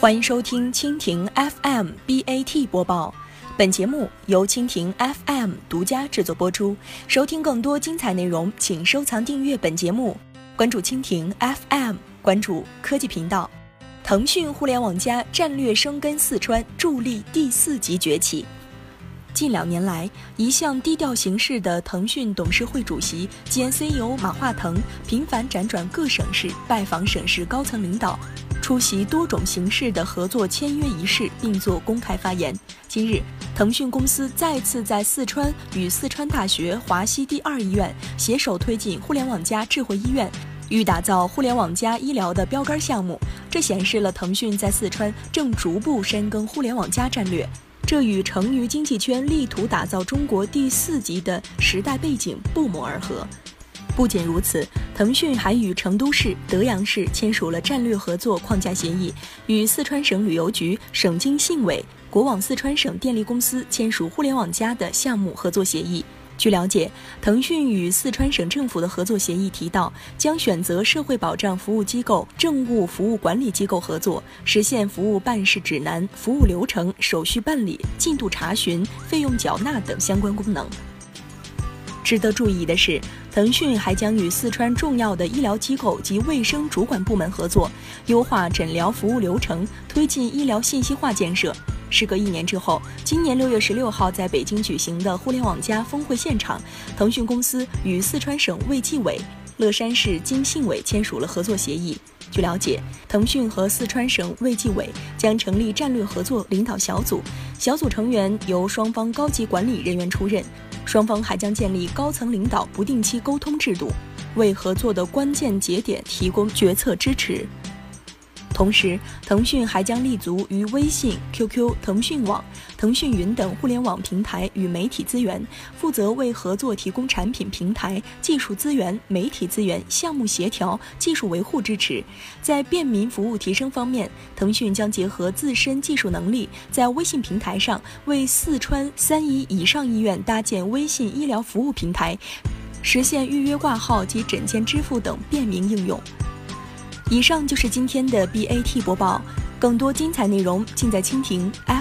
欢迎收听蜻蜓 FM BAT 播报，本节目由蜻蜓 FM 独家制作播出。收听更多精彩内容，请收藏订阅本节目，关注蜻蜓 FM，关注科技频道。腾讯互联网加战略生根四川，助力第四级崛起。近两年来，一向低调行事的腾讯董事会主席兼 CEO 马化腾频繁辗转各省市，拜访省市高层领导。出席多种形式的合作签约仪式，并作公开发言。今日，腾讯公司再次在四川与四川大学华西第二医院携手推进“互联网加”智慧医院，欲打造“互联网加”医疗的标杆项目。这显示了腾讯在四川正逐步深耕“互联网加”战略，这与成渝经济圈力图打造中国第四级的时代背景不谋而合。不仅如此，腾讯还与成都市、德阳市签署了战略合作框架协议，与四川省旅游局、省经信委、国网四川省电力公司签署“互联网加”的项目合作协议。据了解，腾讯与四川省政府的合作协议提到，将选择社会保障服务机构、政务服务管理机构合作，实现服务办事指南、服务流程、手续办理、进度查询、费用缴纳等相关功能。值得注意的是，腾讯还将与四川重要的医疗机构及卫生主管部门合作，优化诊疗服务流程，推进医疗信息化建设。时隔一年之后，今年六月十六号在北京举行的“互联网加”峰会现场，腾讯公司与四川省卫计委、乐山市经信委签署了合作协议。据了解，腾讯和四川省卫计委将成立战略合作领导小组，小组成员由双方高级管理人员出任。双方还将建立高层领导不定期沟通制度，为合作的关键节点提供决策支持。同时，腾讯还将立足于微信、QQ、腾讯网、腾讯云等互联网平台与媒体资源，负责为合作提供产品平台、技术资源、媒体资源、项目协调、技术维护支持。在便民服务提升方面，腾讯将结合自身技术能力，在微信平台上为四川三乙以上医院搭建微信医疗服务平台，实现预约挂号及诊间支付等便民应用。以上就是今天的 BAT 播报，更多精彩内容尽在蜻蜓 F。